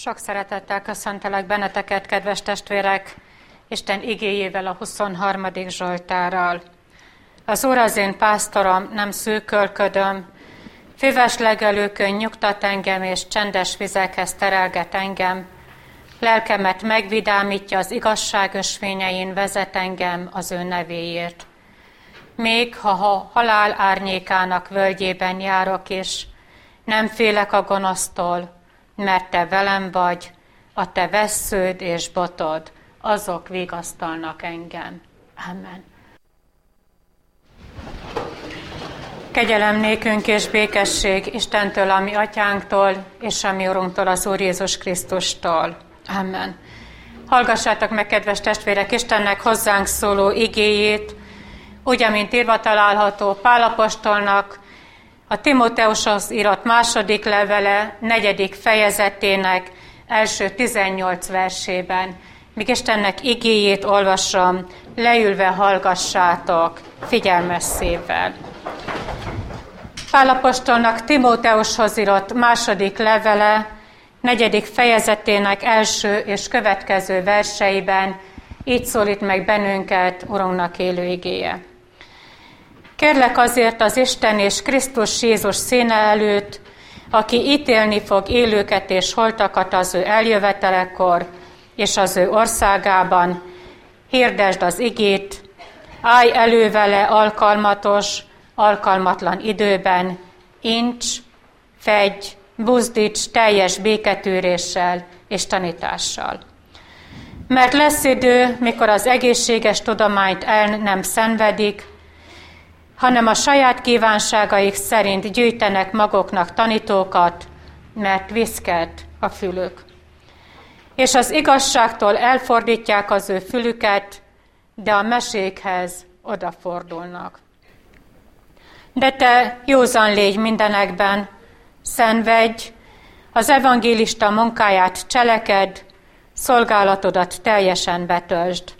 Sok szeretettel köszöntelek benneteket, kedves testvérek, Isten igéjével a 23. Zsoltárral. Az Úr az én pásztorom, nem szűkölködöm, füves legelőkön nyugtat engem, és csendes vizekhez terelget engem, lelkemet megvidámítja, az igazság ösvényein vezet engem az ő nevéért. Még ha a halál árnyékának völgyében járok is, nem félek a gonosztól, mert te velem vagy, a te vessződ és botod, azok vigasztalnak engem. Amen. Kegyelem nékünk és békesség Istentől, ami atyánktól, és a mi Urunktól, az Úr Jézus Krisztustól. Amen. Hallgassátok meg, kedves testvérek, Istennek hozzánk szóló igéjét, úgy, amint írva található Pálapostolnak, a Timóteushoz írott második levele, negyedik fejezetének első 18 versében. Míg Istennek igéjét olvasom, leülve hallgassátok figyelmes szívvel. Pálapostolnak Timóteushoz írott második levele, negyedik fejezetének első és következő verseiben így szólít meg bennünket Urunknak élő igéje. Kérlek azért az Isten és Krisztus Jézus színe előtt, aki ítélni fog élőket és holtakat az ő eljövetelekor és az ő országában, hirdesd az igét, állj elő alkalmatos, alkalmatlan időben, incs, fegy, buzdíts teljes béketűréssel és tanítással. Mert lesz idő, mikor az egészséges tudományt el nem szenvedik, hanem a saját kívánságaik szerint gyűjtenek maguknak tanítókat, mert viszket a fülük. És az igazságtól elfordítják az ő fülüket, de a mesékhez odafordulnak. De te józan légy mindenekben, szenvedj, az evangélista munkáját cseleked, szolgálatodat teljesen betöltsd.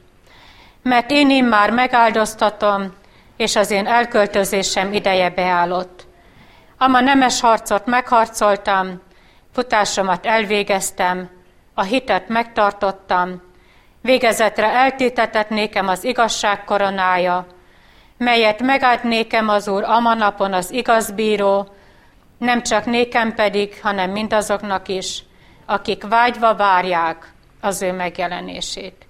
Mert én immár megáldoztatom, és az én elköltözésem ideje beállott. Ama nemes harcot megharcoltam, futásomat elvégeztem, a hitet megtartottam, végezetre eltétetett nékem az igazság koronája, melyet megállt nékem az Úr amanapon az igazbíró, nem csak nékem pedig, hanem mindazoknak is, akik vágyva várják az ő megjelenését.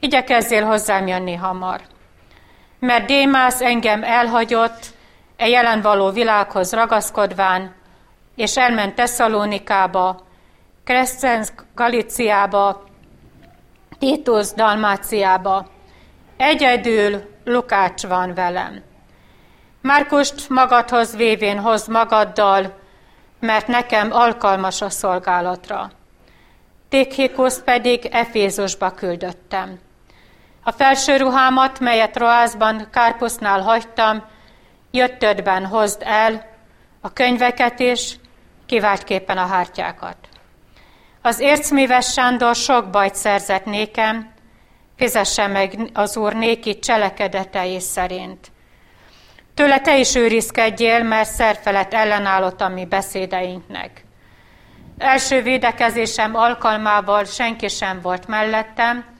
Igyekezzél hozzám jönni hamar mert Démász engem elhagyott, e jelen való világhoz ragaszkodván, és elment Tesszalónikába, Crescens Galiciába, Titus Dalmáciába. Egyedül Lukács van velem. Márkust magadhoz vévén hoz magaddal, mert nekem alkalmas a szolgálatra. Tékhikoszt pedig Efézusba küldöttem. A felső ruhámat, melyet Roászban Kárpusznál hagytam, jöttödben hozd el, a könyveket is, kiváltképpen a hártyákat. Az ércműves Sándor sok bajt szerzett nékem, fizesse meg az Úr néki cselekedetei szerint. Tőle te is őrizkedjél, mert szerfelett ellenállott a mi beszédeinknek. Első védekezésem alkalmával senki sem volt mellettem,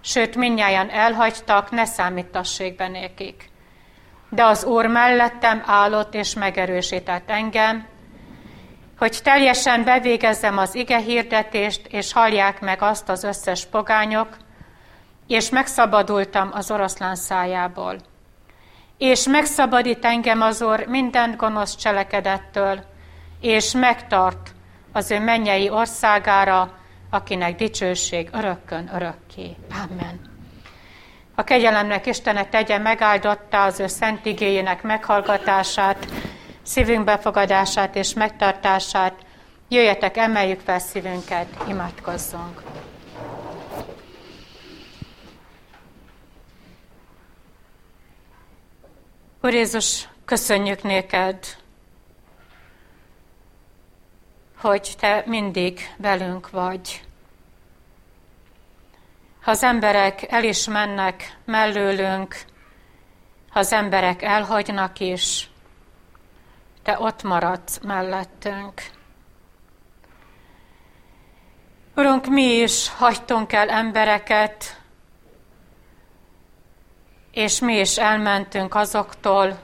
sőt, minnyáján elhagytak, ne számítassék be nékik. De az Úr mellettem állott és megerősített engem, hogy teljesen bevégezzem az ige hirdetést, és hallják meg azt az összes pogányok, és megszabadultam az oroszlán szájából. És megszabadít engem az Úr minden gonosz cselekedettől, és megtart az ő mennyei országára, akinek dicsőség örökkön örökké. Amen. A kegyelemnek Istene tegye megáldotta az ő szent igényének meghallgatását, szívünk befogadását és megtartását. Jöjjetek, emeljük fel szívünket, imádkozzunk. Úr Jézus, köszönjük néked, hogy te mindig velünk vagy. Ha az emberek el is mennek mellőlünk, ha az emberek elhagynak is, te ott maradsz mellettünk. Urunk, mi is hagytunk el embereket, és mi is elmentünk azoktól,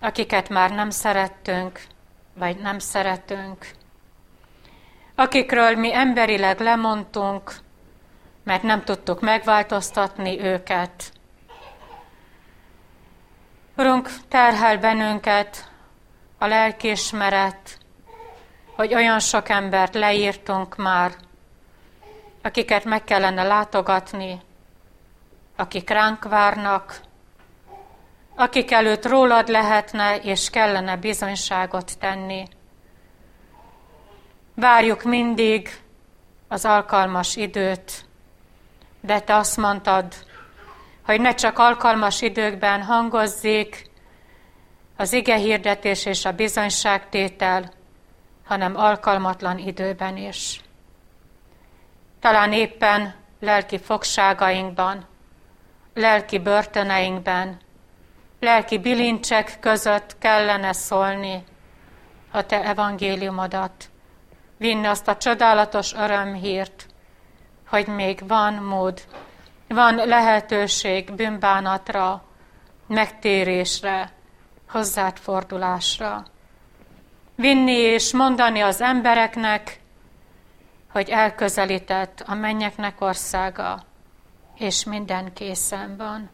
akiket már nem szerettünk, vagy nem szeretünk. Akikről mi emberileg lemondtunk, mert nem tudtuk megváltoztatni őket. Urunk, terhel bennünket a lelkiismeret, hogy olyan sok embert leírtunk már, akiket meg kellene látogatni, akik ránk várnak, akik előtt rólad lehetne és kellene bizonyságot tenni. Várjuk mindig az alkalmas időt, de te azt mondtad, hogy ne csak alkalmas időkben hangozzék az ige hirdetés és a bizonyságtétel, hanem alkalmatlan időben is. Talán éppen lelki fogságainkban, lelki börtöneinkben, lelki bilincsek között kellene szólni a te evangéliumodat, vinni azt a csodálatos örömhírt, hogy még van mód, van lehetőség bűnbánatra, megtérésre, hozzád fordulásra. Vinni és mondani az embereknek, hogy elközelített a mennyeknek országa, és minden készen van.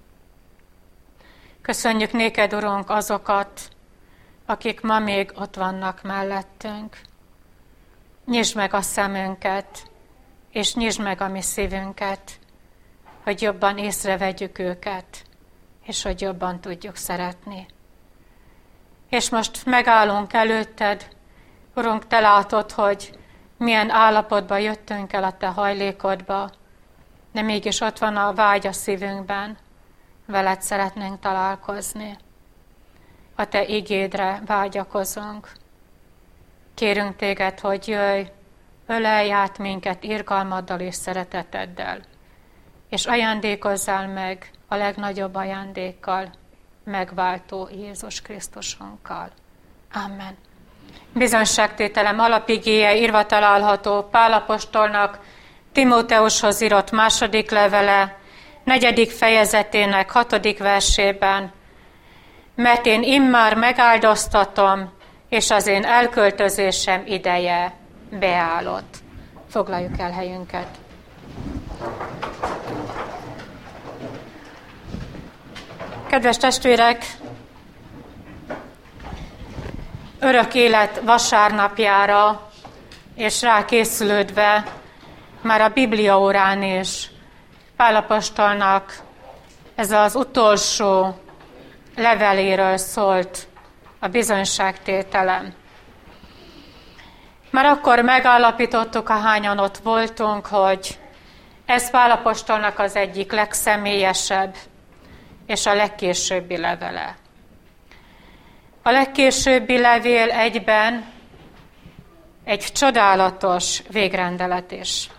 Köszönjük néked, Urunk, azokat, akik ma még ott vannak mellettünk. Nyisd meg a szemünket, és nyisd meg a mi szívünket, hogy jobban észrevegyük őket, és hogy jobban tudjuk szeretni. És most megállunk előtted, Urunk, te látod, hogy milyen állapotba jöttünk el a te hajlékodba, de mégis ott van a vágy a szívünkben, veled szeretnénk találkozni. A te igédre vágyakozunk. Kérünk téged, hogy jöjj, ölelj át minket irgalmaddal és szereteteddel, és ajándékozzál meg a legnagyobb ajándékkal, megváltó Jézus Krisztusunkkal. Amen. Bizonságtételem alapigéje írva található Pálapostolnak Timóteushoz írott második levele, negyedik fejezetének hatodik versében, mert én immár megáldoztatom, és az én elköltözésem ideje beállott. Foglaljuk el helyünket. Kedves testvérek, örök élet vasárnapjára és rá készülődve már a Biblia órán is Pálapostolnak ez az utolsó leveléről szólt a bizonyságtételem. Már akkor megállapítottuk, ahányan ott voltunk, hogy ez Pálapostolnak az egyik legszemélyesebb és a legkésőbbi levele. A legkésőbbi levél egyben egy csodálatos végrendelet is.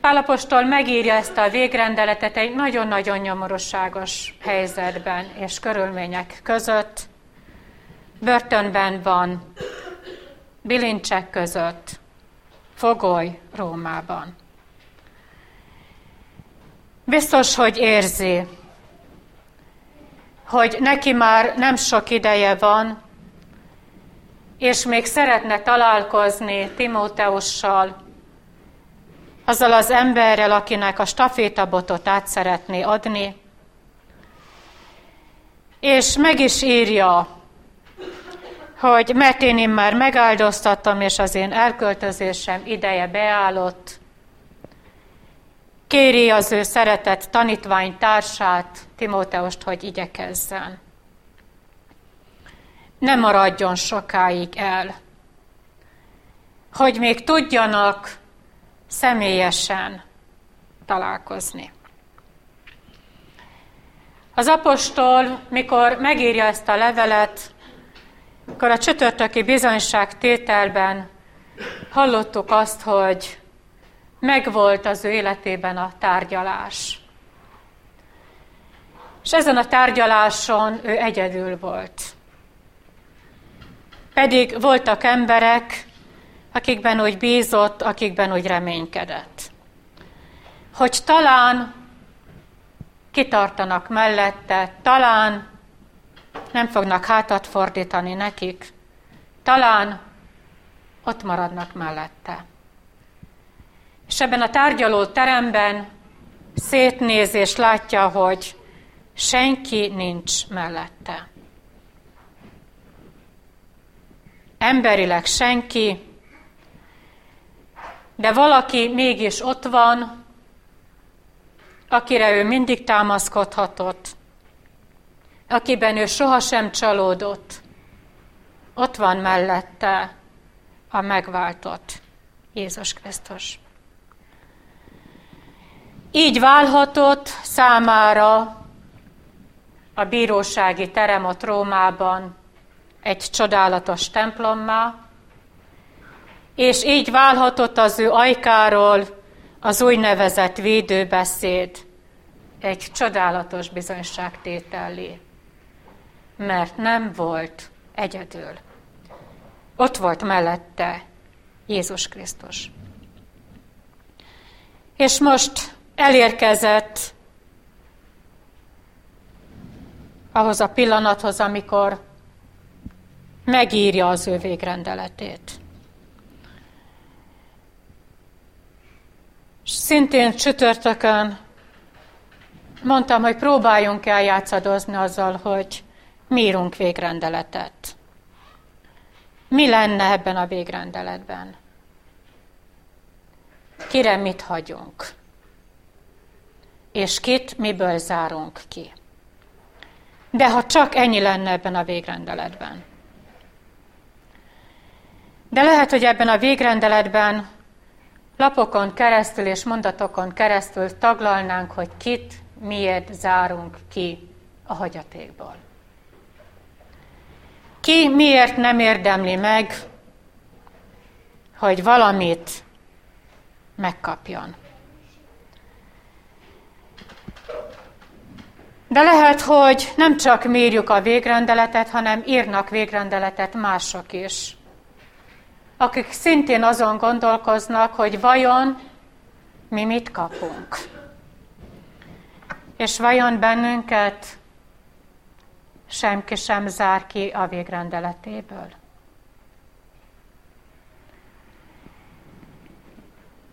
Pálapostól megírja ezt a végrendeletet egy nagyon-nagyon nyomorosságos helyzetben és körülmények között. Börtönben van, bilincsek között, fogoly Rómában. Biztos, hogy érzi, hogy neki már nem sok ideje van, és még szeretne találkozni Timóteussal, azzal az emberrel, akinek a stafétabotot át szeretné adni, és meg is írja, hogy mert én, én már megáldoztattam, és az én elköltözésem ideje beállott, kéri az ő szeretett tanítvány társát, Timóteust, hogy igyekezzen. Ne maradjon sokáig el, hogy még tudjanak személyesen találkozni. Az apostol, mikor megírja ezt a levelet, akkor a csütörtöki bizonyság tételben hallottuk azt, hogy megvolt az ő életében a tárgyalás. És ezen a tárgyaláson ő egyedül volt. Pedig voltak emberek, akikben úgy bízott, akikben úgy reménykedett. Hogy talán kitartanak mellette, talán nem fognak hátat fordítani nekik, talán ott maradnak mellette. És ebben a tárgyaló teremben szétnéz és látja, hogy senki nincs mellette. Emberileg senki, de valaki mégis ott van, akire ő mindig támaszkodhatott, akiben ő sohasem csalódott, ott van mellette a megváltott Jézus Krisztus. Így válhatott számára a bírósági terem ott Rómában egy csodálatos templommá, és így válhatott az ő ajkáról az úgynevezett védőbeszéd egy csodálatos bizonyságtétellé, mert nem volt egyedül. Ott volt mellette Jézus Krisztus. És most elérkezett ahhoz a pillanathoz, amikor megírja az ő végrendeletét. És szintén csütörtökön mondtam, hogy próbáljunk eljátszadozni azzal, hogy mi írunk végrendeletet. Mi lenne ebben a végrendeletben? Kire mit hagyunk? És kit miből zárunk ki? De ha csak ennyi lenne ebben a végrendeletben. De lehet, hogy ebben a végrendeletben lapokon keresztül és mondatokon keresztül taglalnánk, hogy kit, miért zárunk ki a hagyatékból. Ki miért nem érdemli meg, hogy valamit megkapjon. De lehet, hogy nem csak mérjük a végrendeletet, hanem írnak végrendeletet mások is akik szintén azon gondolkoznak, hogy vajon mi mit kapunk. És vajon bennünket semki sem zár ki a végrendeletéből.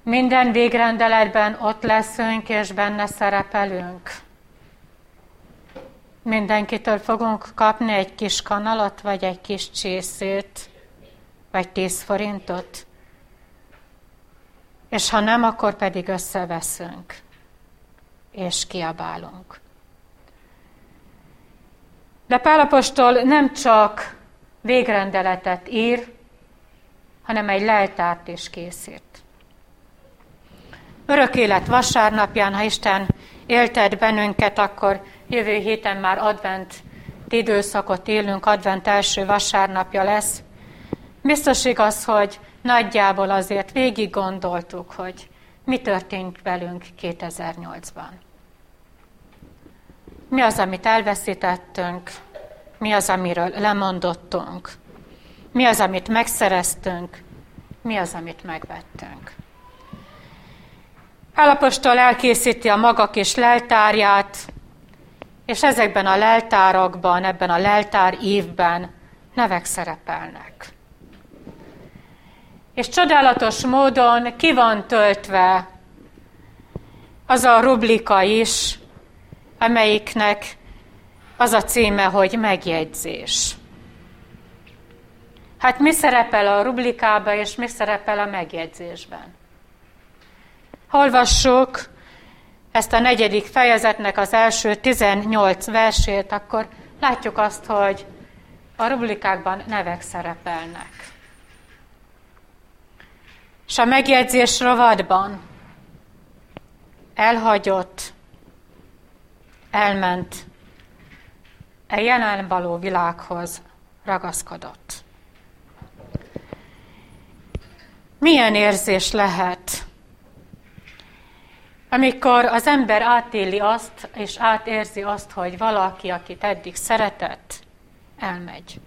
Minden végrendeletben ott leszünk, és benne szerepelünk. Mindenkitől fogunk kapni egy kis kanalat, vagy egy kis csészét, vagy 10 forintot, és ha nem, akkor pedig összeveszünk, és kiabálunk. De Pálapostól nem csak végrendeletet ír, hanem egy leltárt is készít. Örök élet vasárnapján, ha Isten élted bennünket, akkor jövő héten már advent időszakot élünk, advent első vasárnapja lesz, Biztos igaz, hogy nagyjából azért végig gondoltuk, hogy mi történt velünk 2008-ban. Mi az, amit elveszítettünk, mi az, amiről lemondottunk, mi az, amit megszereztünk, mi az, amit megvettünk. Állapostól elkészíti a maga kis leltárját, és ezekben a leltárakban, ebben a leltár évben nevek szerepelnek és csodálatos módon ki van töltve az a rublika is, amelyiknek az a címe, hogy megjegyzés. Hát mi szerepel a rublikába, és mi szerepel a megjegyzésben? Olvassuk ezt a negyedik fejezetnek az első 18 versét, akkor látjuk azt, hogy a rublikákban nevek szerepelnek. És a megjegyzés rovadban elhagyott, elment, a jelen való világhoz ragaszkodott. Milyen érzés lehet, amikor az ember átéli azt, és átérzi azt, hogy valaki, akit eddig szeretett, elmegy.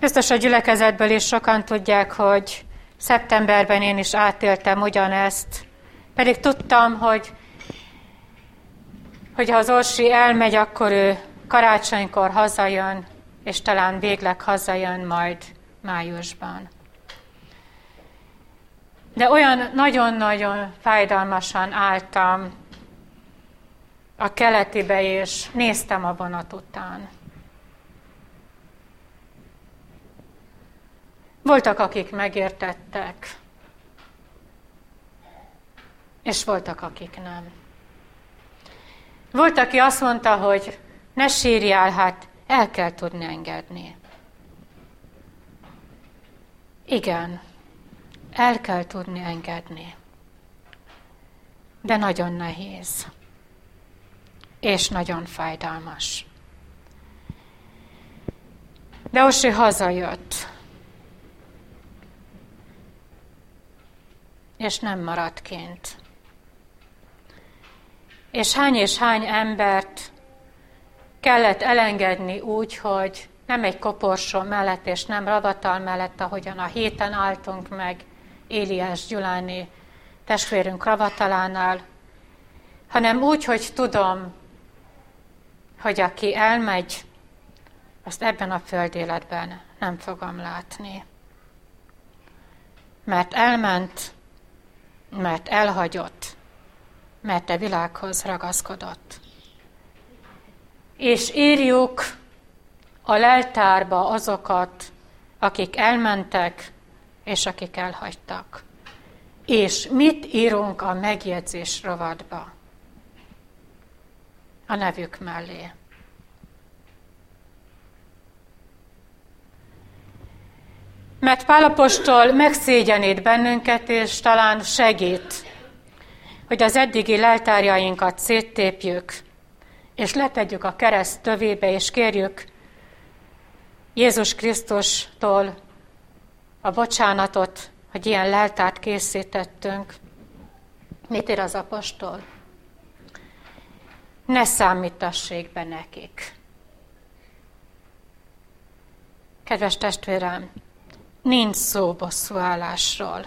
Biztos a gyülekezetből is sokan tudják, hogy szeptemberben én is átéltem ugyanezt. Pedig tudtam, hogy, hogy ha az Orsi elmegy, akkor ő karácsonykor hazajön, és talán végleg hazajön majd májusban. De olyan nagyon-nagyon fájdalmasan álltam a keletibe, és néztem a vonat után. Voltak, akik megértettek, és voltak, akik nem. Volt, aki azt mondta, hogy ne sírjál, hát el kell tudni engedni. Igen, el kell tudni engedni. De nagyon nehéz. És nagyon fájdalmas. De Osi hazajött. És nem maradt kint. És hány és hány embert kellett elengedni úgy, hogy nem egy koporsó mellett és nem ravatal mellett, ahogyan a héten álltunk meg Éliás Gyuláni testvérünk ravatalánál, hanem úgy, hogy tudom, hogy aki elmegy, azt ebben a földéletben nem fogom látni. Mert elment, mert elhagyott, mert a világhoz ragaszkodott. És írjuk a leltárba azokat, akik elmentek, és akik elhagytak. És mit írunk a megjegyzés rovadba? A nevük mellé. Mert Pálapostól megszégyenít bennünket, és talán segít, hogy az eddigi leltárjainkat széttépjük, és letegyük a kereszt tövébe, és kérjük Jézus Krisztustól a bocsánatot, hogy ilyen leltárt készítettünk. Mit ír az apostol? Ne számítassék be nekik. Kedves testvérem, nincs szó bosszúállásról.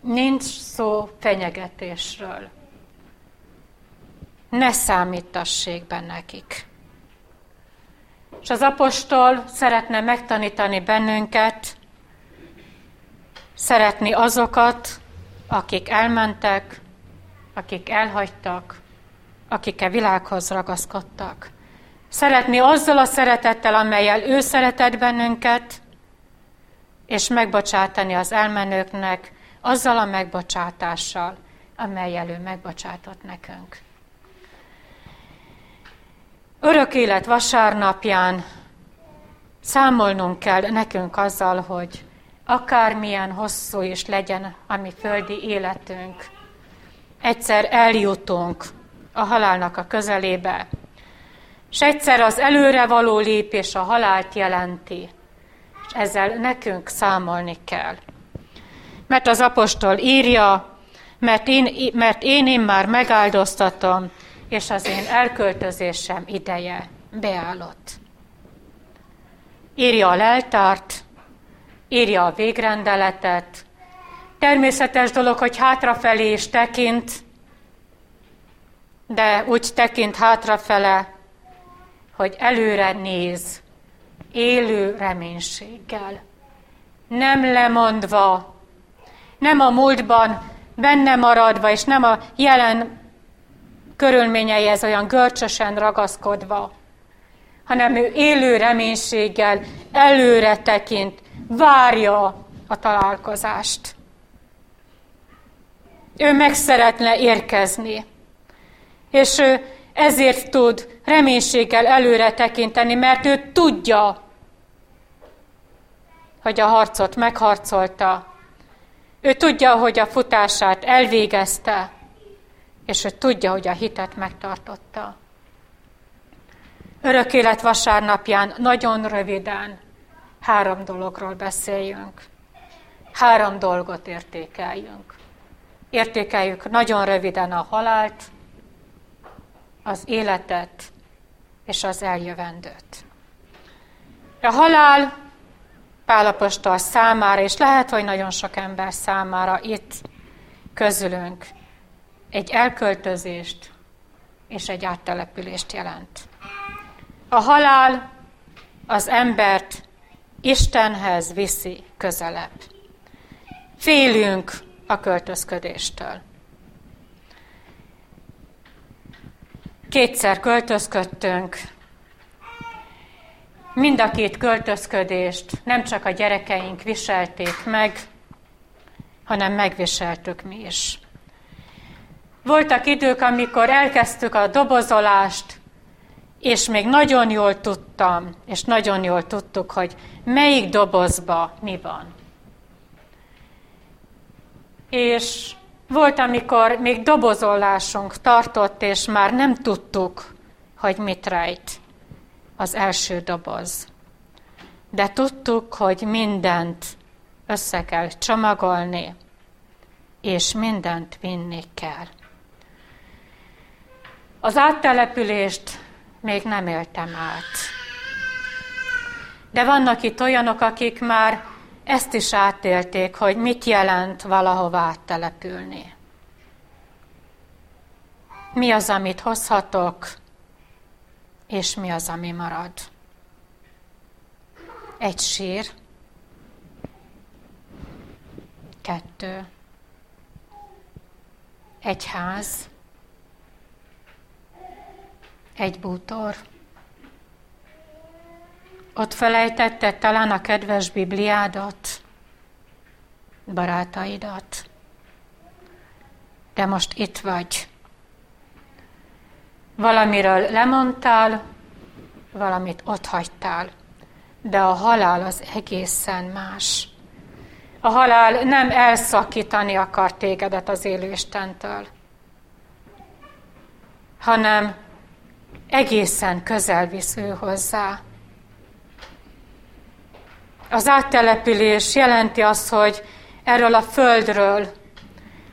Nincs szó fenyegetésről. Ne számítassék be nekik. És az apostol szeretne megtanítani bennünket, szeretni azokat, akik elmentek, akik elhagytak, akik a világhoz ragaszkodtak. Szeretni azzal a szeretettel, amelyel ő szeretett bennünket, és megbocsátani az elmenőknek azzal a megbocsátással, amelyel ő megbocsátott nekünk. Örök élet vasárnapján számolnunk kell nekünk azzal, hogy akármilyen hosszú is legyen a mi földi életünk, egyszer eljutunk a halálnak a közelébe, és egyszer az előre való lépés a halált jelenti, és ezzel nekünk számolni kell. Mert az apostol írja, mert én, mert én, én már megáldoztatom, és az én elköltözésem ideje beállott. Írja a leltárt, írja a végrendeletet. Természetes dolog, hogy hátrafelé is tekint, de úgy tekint hátrafele, hogy előre néz, élő reménységgel. Nem lemondva, nem a múltban benne maradva, és nem a jelen körülményeihez olyan görcsösen ragaszkodva, hanem ő élő reménységgel előre tekint, várja a találkozást. Ő meg szeretne érkezni, és ő ezért tud reménységgel előre tekinteni, mert ő tudja, hogy a harcot megharcolta. Ő tudja, hogy a futását elvégezte, és ő tudja, hogy a hitet megtartotta. Örök élet vasárnapján nagyon röviden három dologról beszéljünk. Három dolgot értékeljünk. Értékeljük nagyon röviden a halált, az életet és az eljövendőt. A halál Pálapostól számára, és lehet, hogy nagyon sok ember számára itt közülünk egy elköltözést és egy áttelepülést jelent. A halál az embert Istenhez viszi közelebb. Félünk a költözködéstől. Kétszer költözködtünk, mind a két költözködést nem csak a gyerekeink viselték meg, hanem megviseltük mi is. Voltak idők, amikor elkezdtük a dobozolást, és még nagyon jól tudtam, és nagyon jól tudtuk, hogy melyik dobozba mi van. És volt, amikor még dobozolásunk tartott, és már nem tudtuk, hogy mit rejt az első doboz. De tudtuk, hogy mindent össze kell csomagolni, és mindent vinni kell. Az áttelepülést még nem éltem át. De vannak itt olyanok, akik már ezt is átélték, hogy mit jelent valahova áttelepülni. Mi az, amit hozhatok, és mi az, ami marad. Egy sír, kettő, egy ház, egy bútor. Ott felejtetted talán a kedves Bibliádat, barátaidat. De most itt vagy. Valamiről lemondtál, valamit ott hagytál. De a halál az egészen más. A halál nem elszakítani akar tégedet az élő Istentől, hanem egészen közel visz ő hozzá. Az áttelepülés jelenti azt, hogy erről a földről,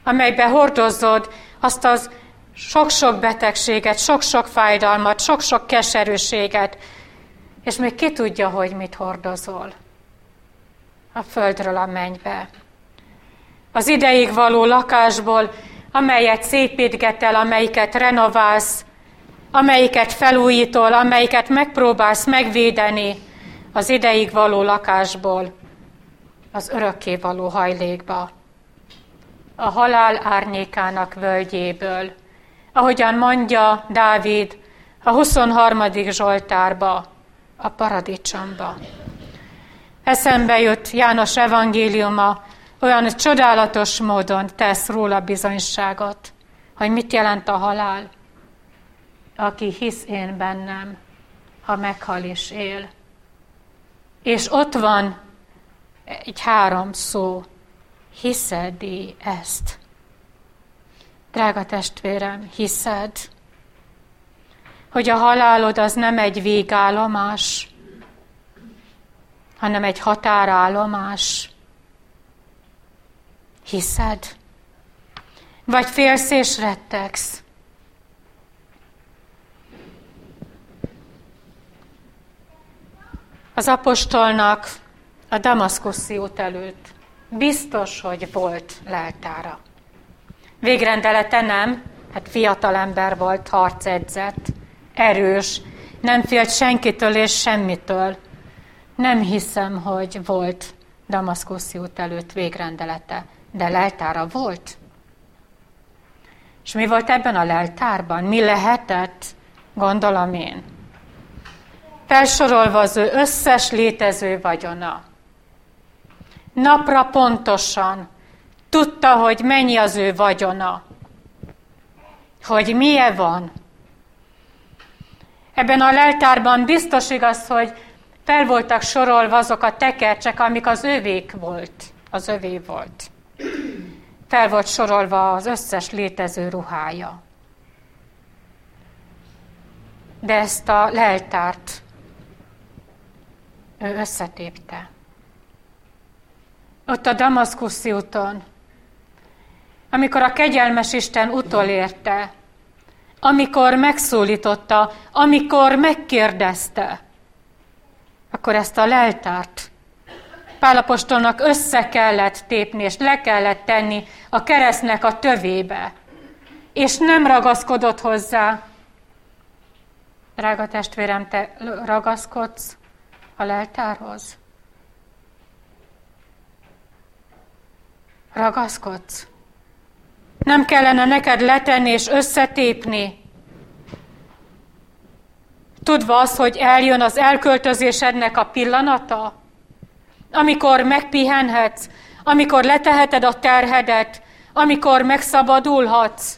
amelybe hordozod azt az sok-sok betegséget, sok-sok fájdalmat, sok-sok keserűséget, és még ki tudja, hogy mit hordozol a földről a mennybe. Az ideig való lakásból, amelyet szépítgetel, amelyiket renoválsz, amelyiket felújítol, amelyiket megpróbálsz megvédeni az ideig való lakásból, az örökké való hajlékba, a halál árnyékának völgyéből, ahogyan mondja Dávid a 23. Zsoltárba, a paradicsomba. Eszembe jött János evangéliuma, olyan csodálatos módon tesz róla bizonyságot, hogy mit jelent a halál. Aki hisz én bennem, ha meghal is él. És ott van egy három szó, hiszedi ezt. Drága testvérem, hiszed, hogy a halálod az nem egy végállomás, hanem egy határállomás. Hiszed? Vagy félsz és rettegsz? Az apostolnak a Damaszkuszi út előtt biztos, hogy volt leltára. Végrendelete nem, hát fiatal ember volt, harcedzett, erős, nem félt senkitől és semmitől. Nem hiszem, hogy volt Damaszkuszi út előtt végrendelete, de leltára volt. És mi volt ebben a leltárban? Mi lehetett? Gondolom én. Felsorolva az ő összes létező vagyona. Napra pontosan tudta, hogy mennyi az ő vagyona. Hogy milyen van. Ebben a leltárban biztos igaz, hogy fel voltak sorolva azok a tekercsek, amik az övék volt, az övé volt. Fel volt sorolva az összes létező ruhája. De ezt a leltárt ő összetépte. Ott a Damaszkuszi úton, amikor a kegyelmes Isten utolérte, amikor megszólította, amikor megkérdezte, akkor ezt a leltárt Pálapostolnak össze kellett tépni, és le kellett tenni a keresztnek a tövébe. És nem ragaszkodott hozzá. Drága testvérem, te ragaszkodsz a leltárhoz? Ragaszkodsz? Nem kellene neked letenni és összetépni? Tudva az, hogy eljön az elköltözésednek a pillanata? amikor megpihenhetsz, amikor leteheted a terhedet, amikor megszabadulhatsz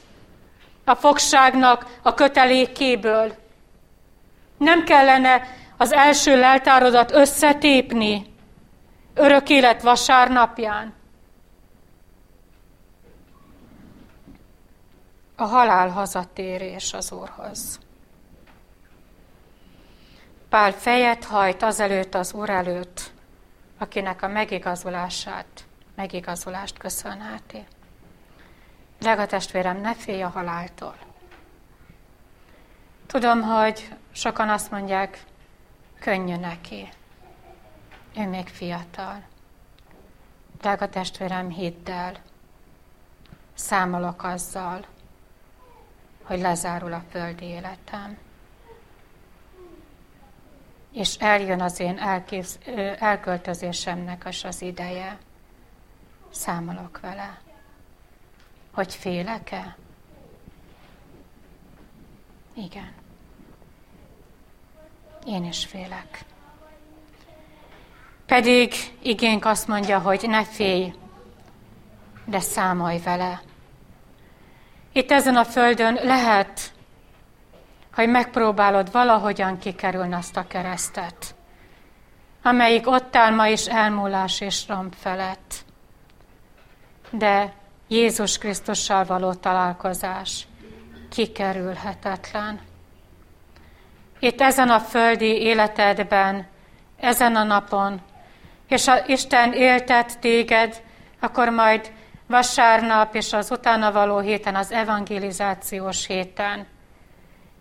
a fogságnak a kötelékéből. Nem kellene az első leltárodat összetépni örök élet vasárnapján. A halál hazatérés az Úrhoz. Pál fejet hajt azelőtt az Úr előtt, akinek a megigazulását, megigazulást köszönheti. Drága testvérem, ne félj a haláltól. Tudom, hogy sokan azt mondják, könnyű neki. Ő még fiatal. Drága testvérem, hidd el, számolok azzal, hogy lezárul a földi életem és eljön az én elkész, elköltözésemnek az az ideje. Számolok vele. Hogy félek-e? Igen. Én is félek. Pedig igénk azt mondja, hogy ne félj, de számolj vele. Itt ezen a földön lehet hogy megpróbálod valahogyan kikerülni azt a keresztet, amelyik ott áll ma is elmúlás és rom felett. De Jézus Krisztussal való találkozás kikerülhetetlen. Itt ezen a földi életedben, ezen a napon, és ha Isten éltet téged, akkor majd vasárnap és az utána való héten, az evangelizációs héten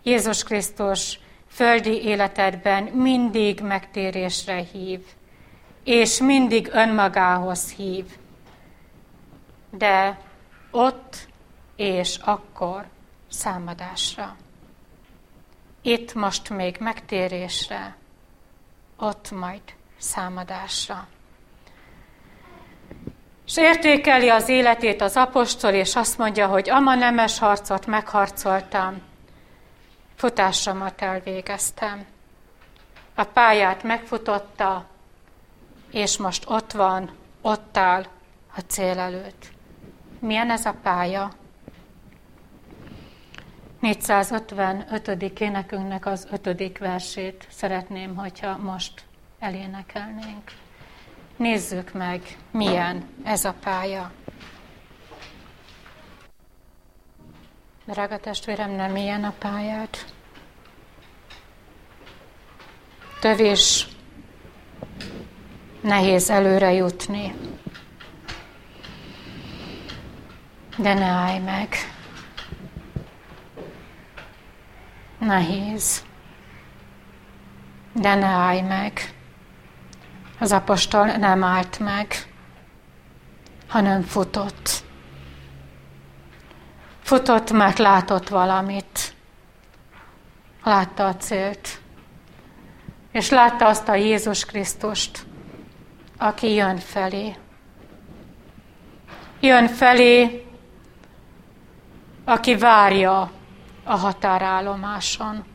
Jézus Krisztus földi életedben mindig megtérésre hív, és mindig önmagához hív. De ott és akkor számadásra. Itt most még megtérésre, ott majd számadásra. És értékeli az életét az apostol, és azt mondja, hogy ama nemes harcot megharcoltam, futásomat elvégeztem. A pályát megfutotta, és most ott van, ott áll a cél előtt. Milyen ez a pálya? 455. énekünknek az ötödik versét szeretném, hogyha most elénekelnénk. Nézzük meg, milyen ez a pálya. Drága testvérem, nem ilyen a pályát. Tövés, nehéz előre jutni. De ne állj meg. Nehéz. De ne állj meg. Az apostol nem állt meg, hanem futott. Futott, mert látott valamit. Látta a célt. És látta azt a Jézus Krisztust, aki jön felé. Jön felé, aki várja a határállomáson.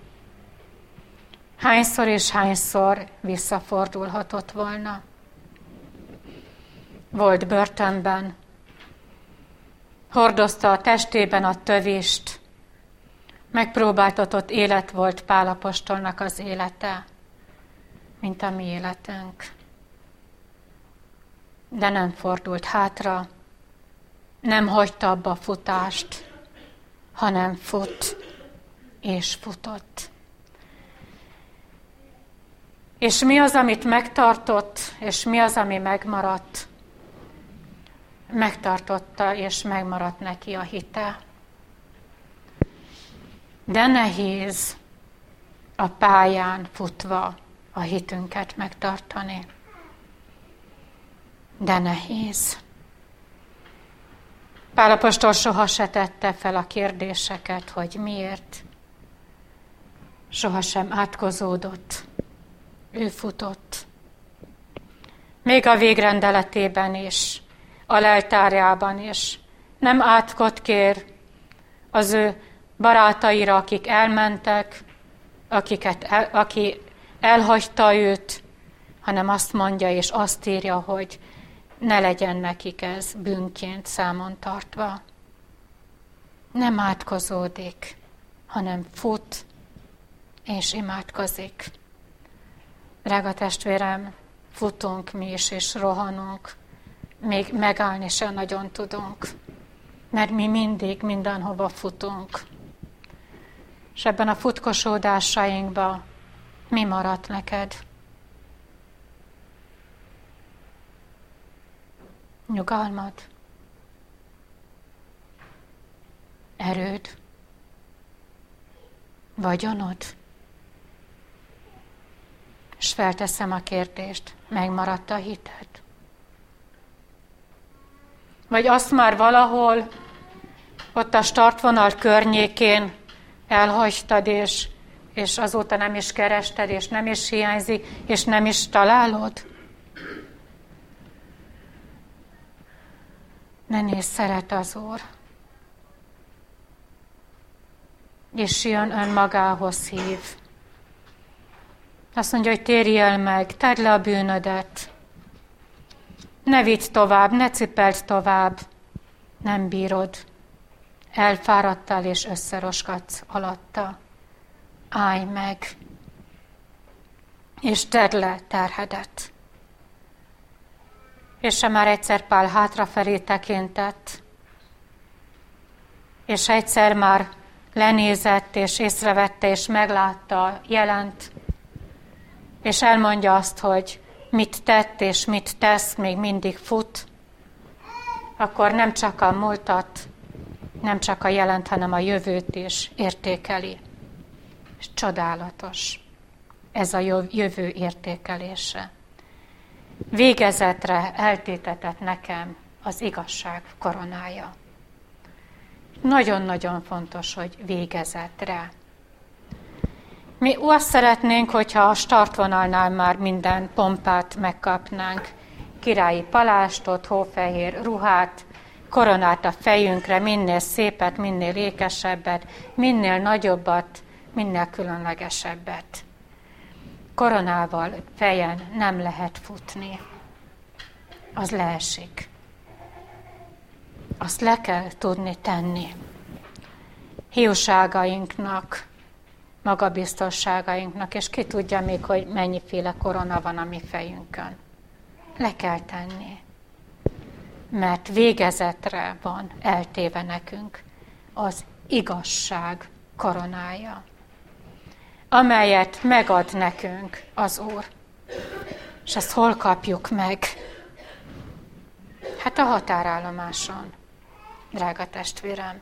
Hányszor és hányszor visszafordulhatott volna. Volt börtönben, hordozta a testében a tövést, megpróbáltatott élet volt Pálapostolnak az élete, mint a mi életünk. De nem fordult hátra, nem hagyta abba a futást, hanem fut és futott. És mi az, amit megtartott, és mi az, ami megmaradt? megtartotta és megmaradt neki a hite. De nehéz a pályán futva a hitünket megtartani. De nehéz. Pálapostól soha se tette fel a kérdéseket, hogy miért. Soha sem átkozódott. Ő futott. Még a végrendeletében is, a leltárjában is. Nem átkot kér az ő barátaira, akik elmentek, akiket el, aki elhagyta őt, hanem azt mondja és azt írja, hogy ne legyen nekik ez bűnként számon tartva. Nem átkozódik, hanem fut és imádkozik. Drága testvérem, futunk mi is, és rohanunk, még megállni sem nagyon tudunk, mert mi mindig mindenhova futunk. És ebben a futkosódásainkban mi maradt neked? Nyugalmad? Erőd? Vagyonod? És felteszem a kérdést, megmaradt a hited? Vagy azt már valahol ott a startvonal környékén elhagytad, és, és azóta nem is kerested, és nem is hiányzik, és nem is találod? Ne nézz, szeret az Úr. És jön önmagához hív. Azt mondja, hogy térj el meg, tedd le a bűnödet. Ne vidd tovább, ne cipeld tovább. Nem bírod. Elfáradtál és összeroskadsz alatta. Állj meg, és tedd le terhedet. És már egyszer Pál hátrafelé tekintett, és egyszer már lenézett, és észrevette, és meglátta jelent, és elmondja azt, hogy mit tett és mit tesz, még mindig fut, akkor nem csak a múltat, nem csak a jelent, hanem a jövőt is értékeli. És csodálatos ez a jövő értékelése. Végezetre eltétetett nekem az igazság koronája. Nagyon-nagyon fontos, hogy végezetre. Mi azt szeretnénk, hogyha a startvonalnál már minden pompát megkapnánk. Királyi palástot, hófehér ruhát, koronát a fejünkre, minél szépet, minél ékesebbet, minél nagyobbat, minél különlegesebbet. Koronával fejen nem lehet futni. Az leesik. Azt le kell tudni tenni. Hiúságainknak, magabiztosságainknak, és ki tudja még, hogy mennyiféle korona van a mi fejünkön. Le kell tenni. Mert végezetre van eltéve nekünk az igazság koronája, amelyet megad nekünk az Úr. És ezt hol kapjuk meg? Hát a határállomáson, drága testvérem.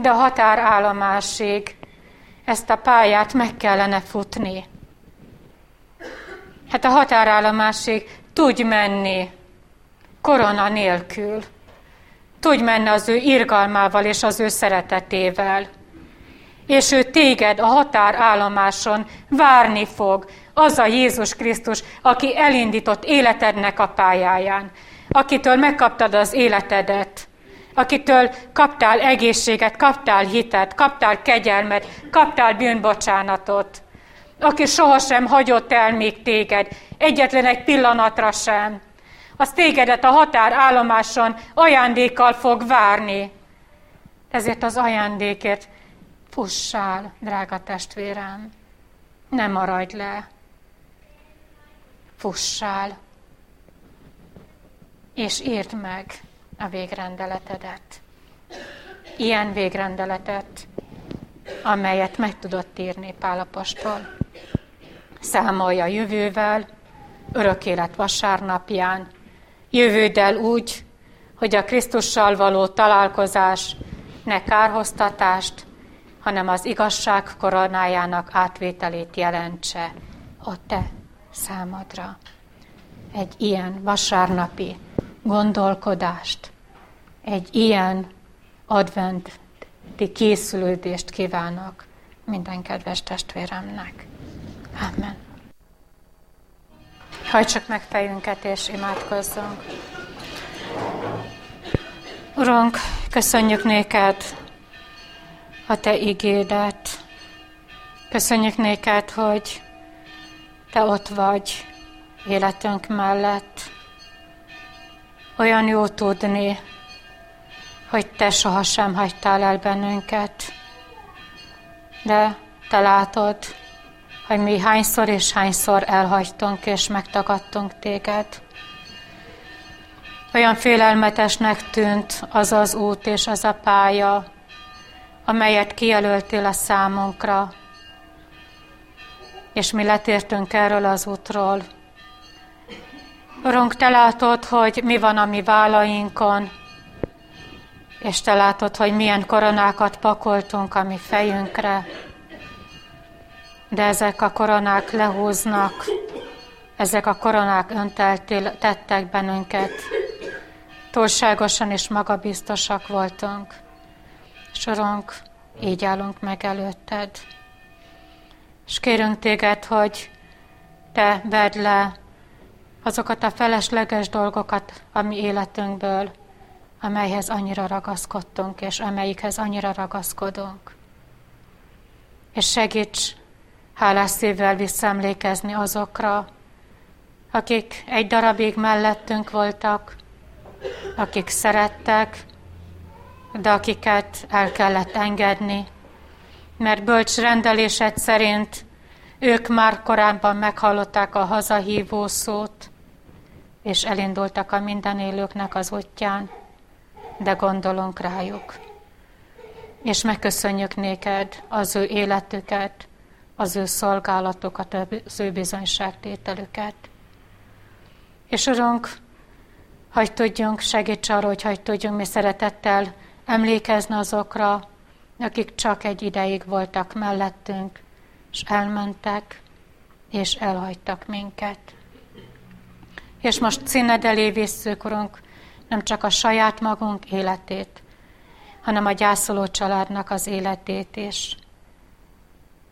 De a határállomásig ezt a pályát meg kellene futni. Hát a határállomásig tudj menni korona nélkül. Tudj menni az ő irgalmával és az ő szeretetével. És ő téged a határállomáson várni fog, az a Jézus Krisztus, aki elindított életednek a pályáján, akitől megkaptad az életedet, akitől kaptál egészséget, kaptál hitet, kaptál kegyelmet, kaptál bűnbocsánatot, aki sohasem hagyott el még téged, egyetlen egy pillanatra sem, az tégedet a határállomáson ajándékkal fog várni. Ezért az ajándékért fussál, drága testvérem, ne maradj le, fussál, és írd meg a végrendeletedet. Ilyen végrendeletet, amelyet meg tudott írni Pálapostól. Számolja jövővel, örök élet vasárnapján, jövőddel úgy, hogy a Krisztussal való találkozás ne kárhoztatást, hanem az igazság koronájának átvételét jelentse a te számadra. Egy ilyen vasárnapi gondolkodást, egy ilyen adventi készülődést kívánok minden kedves testvéremnek. Amen. Hajtsuk meg fejünket és imádkozzunk. Urunk, köszönjük néked a Te igédet. Köszönjük néked, hogy Te ott vagy életünk mellett. Olyan jó tudni, hogy Te sohasem hagytál el bennünket, de Te látod, hogy mi hányszor és hányszor elhagytunk és megtagadtunk Téged. Olyan félelmetesnek tűnt az az út és az a pálya, amelyet kijelöltél a számunkra, és mi letértünk erről az útról. Urunk, Te látod, hogy mi van a mi vállainkon, és Te látod, hogy milyen koronákat pakoltunk a mi fejünkre, de ezek a koronák lehúznak, ezek a koronák önteltettek bennünket. Túlságosan és magabiztosak voltunk. Sorunk, így állunk meg előtted. És kérünk téged, hogy te vedd le azokat a felesleges dolgokat a mi életünkből, amelyhez annyira ragaszkodtunk, és amelyikhez annyira ragaszkodunk. És segíts hálás szívvel visszaemlékezni azokra, akik egy darabig mellettünk voltak, akik szerettek, de akiket el kellett engedni, mert bölcs rendelésed szerint ők már korábban meghallották a hazahívó szót, és elindultak a minden élőknek az útján, de gondolunk rájuk. És megköszönjük néked az ő életüket, az ő szolgálatokat, az ő bizonyságtételüket. És Urunk, hogy tudjunk, segíts arra, hogy hogy tudjunk mi szeretettel emlékezni azokra, akik csak egy ideig voltak mellettünk, és elmentek, és elhagytak minket. És most színed elé visszük, Urunk, nem csak a saját magunk életét, hanem a gyászoló családnak az életét is.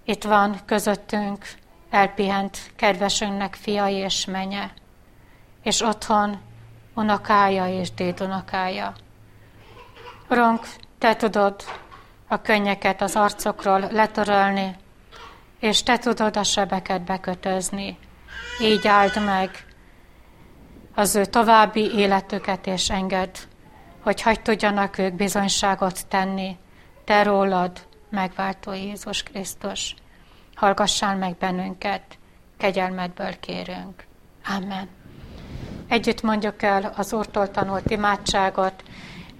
Itt van közöttünk elpihent kedvesünknek fiai és menye, és otthon unokája és dédunokája. Urunk, Te tudod a könnyeket az arcokról letörölni, és Te tudod a sebeket bekötözni. Így áld meg az ő további életüket, és enged, hogy hagy tudjanak ők bizonyságot tenni, Te rólad, megváltó Jézus Krisztus. Hallgassál meg bennünket, kegyelmedből kérünk. Amen. Együtt mondjuk el az Úrtól tanult imádságot.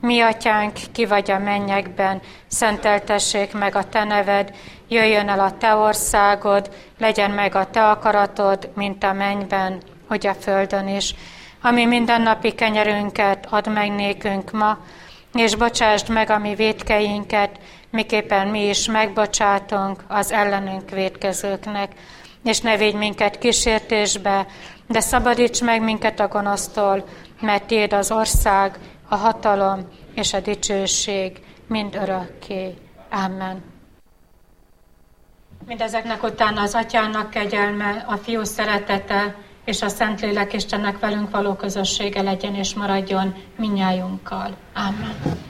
Mi, atyánk, ki vagy a mennyekben, szenteltessék meg a te neved, jöjjön el a te országod, legyen meg a te akaratod, mint a mennyben, hogy a földön is. Ami mindennapi kenyerünket ad meg nékünk ma, és bocsásd meg a mi védkeinket, miképpen mi is megbocsátunk az ellenünk védkezőknek, és ne védj minket kísértésbe, de szabadíts meg minket a gonosztól, mert Tiéd az ország, a hatalom és a dicsőség mind örökké. Amen. Mindezeknek utána az Atyának kegyelme, a Fiú szeretete és a Szentlélek Istennek velünk való közössége legyen és maradjon minnyájunkkal. Amen.